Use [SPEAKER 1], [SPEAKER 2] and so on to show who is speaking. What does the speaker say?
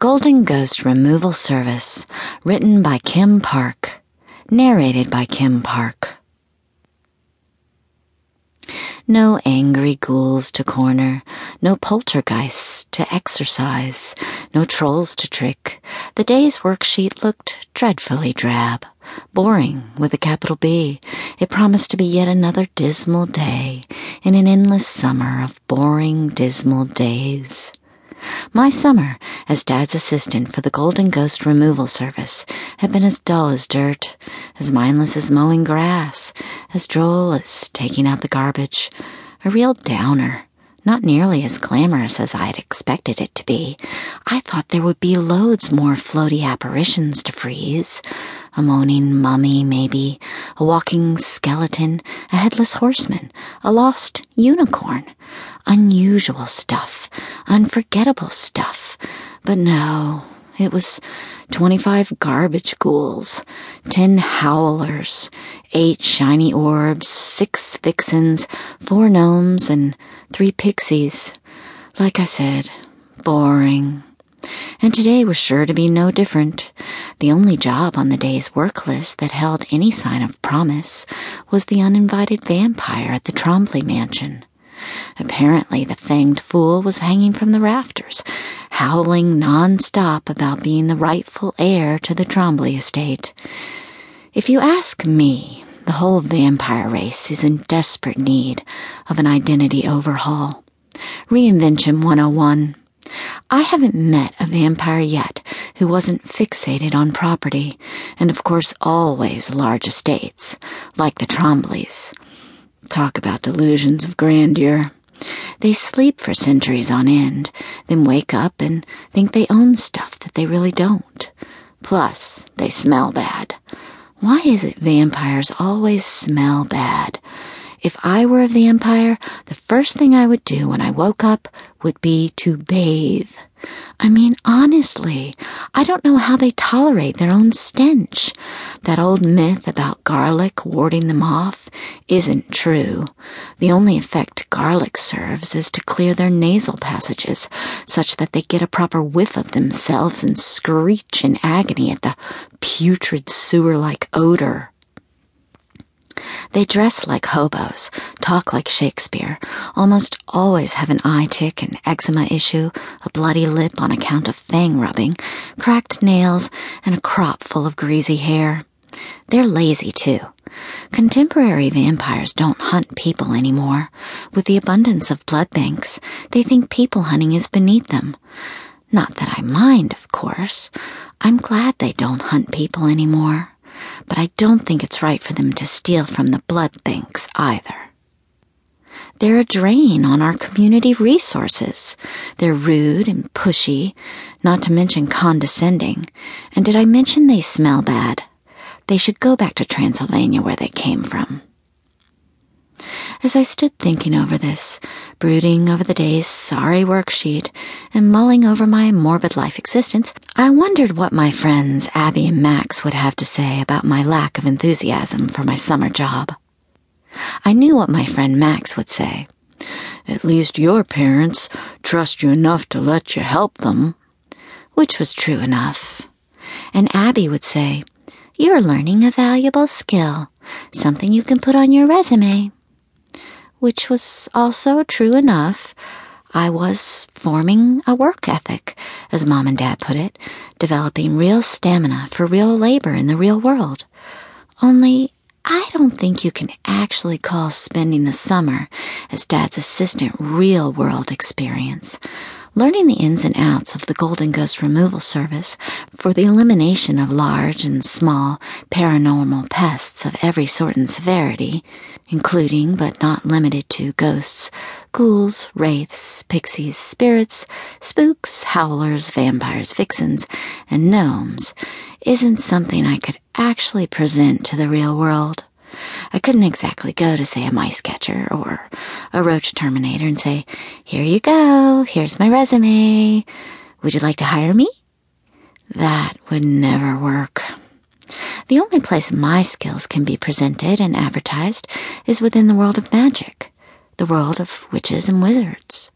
[SPEAKER 1] Golden Ghost Removal Service, written by Kim Park, narrated by Kim Park. No angry ghouls to corner, no poltergeists to exorcise, no trolls to trick. The day's worksheet looked dreadfully drab, boring with a capital B. It promised to be yet another dismal day in an endless summer of boring, dismal days. My summer as Dad's assistant for the Golden Ghost Removal Service had been as dull as dirt, as mindless as mowing grass, as droll as taking out the garbage. A real downer. Not nearly as glamorous as I'd expected it to be. I thought there would be loads more floaty apparitions to freeze. A moaning mummy, maybe. A walking skeleton. A headless horseman. A lost unicorn unusual stuff, unforgettable stuff. But no, it was 25 garbage ghouls, 10 howlers, 8 shiny orbs, 6 vixens, 4 gnomes, and 3 pixies. Like I said, boring. And today was sure to be no different. The only job on the day's work list that held any sign of promise was the uninvited vampire at the Trombley mansion. Apparently, the fanged fool was hanging from the rafters, howling non-stop about being the rightful heir to the Trombley estate. If you ask me, the whole vampire race is in desperate need of an identity overhaul. Reinvention 101. I haven't met a vampire yet who wasn't fixated on property, and of course always large estates, like the Trombleys. Talk about delusions of grandeur. They sleep for centuries on end, then wake up and think they own stuff that they really don't. Plus, they smell bad. Why is it vampires always smell bad? If I were a vampire, the first thing I would do when I woke up would be to bathe. I mean, honestly, I don't know how they tolerate their own stench. That old myth about garlic warding them off isn't true. The only effect garlic serves is to clear their nasal passages such that they get a proper whiff of themselves and screech in agony at the putrid sewer like odor. They dress like hobos, talk like Shakespeare, almost always have an eye tic, an eczema issue, a bloody lip on account of fang rubbing, cracked nails, and a crop full of greasy hair. They're lazy too. Contemporary vampires don't hunt people anymore. With the abundance of blood banks, they think people hunting is beneath them. Not that I mind, of course. I'm glad they don't hunt people anymore but I don't think it's right for them to steal from the blood banks either. They're a drain on our community resources. They're rude and pushy, not to mention condescending. And did I mention they smell bad? They should go back to Transylvania where they came from. As I stood thinking over this, brooding over the day's sorry worksheet, and mulling over my morbid life existence, I wondered what my friends Abby and Max would have to say about my lack of enthusiasm for my summer job. I knew what my friend Max would say. At least your parents trust you enough to let you help them. Which was true enough. And Abby would say, You're learning a valuable skill, something you can put on your resume which was also true enough. I was forming a work ethic, as Mom and Dad put it, developing real stamina for real labor in the real world. Only, I don't think you can actually call spending the summer as Dad's assistant real world experience. Learning the ins and outs of the Golden Ghost Removal Service for the elimination of large and small paranormal pests of every sort and severity, including but not limited to ghosts, ghouls, wraiths, pixies, spirits, spooks, howlers, vampires, vixens, and gnomes, isn't something I could actually present to the real world. I couldn't exactly go to, say, a mice catcher or a roach terminator and say, Here you go, here's my resume. Would you like to hire me? That would never work. The only place my skills can be presented and advertised is within the world of magic, the world of witches and wizards.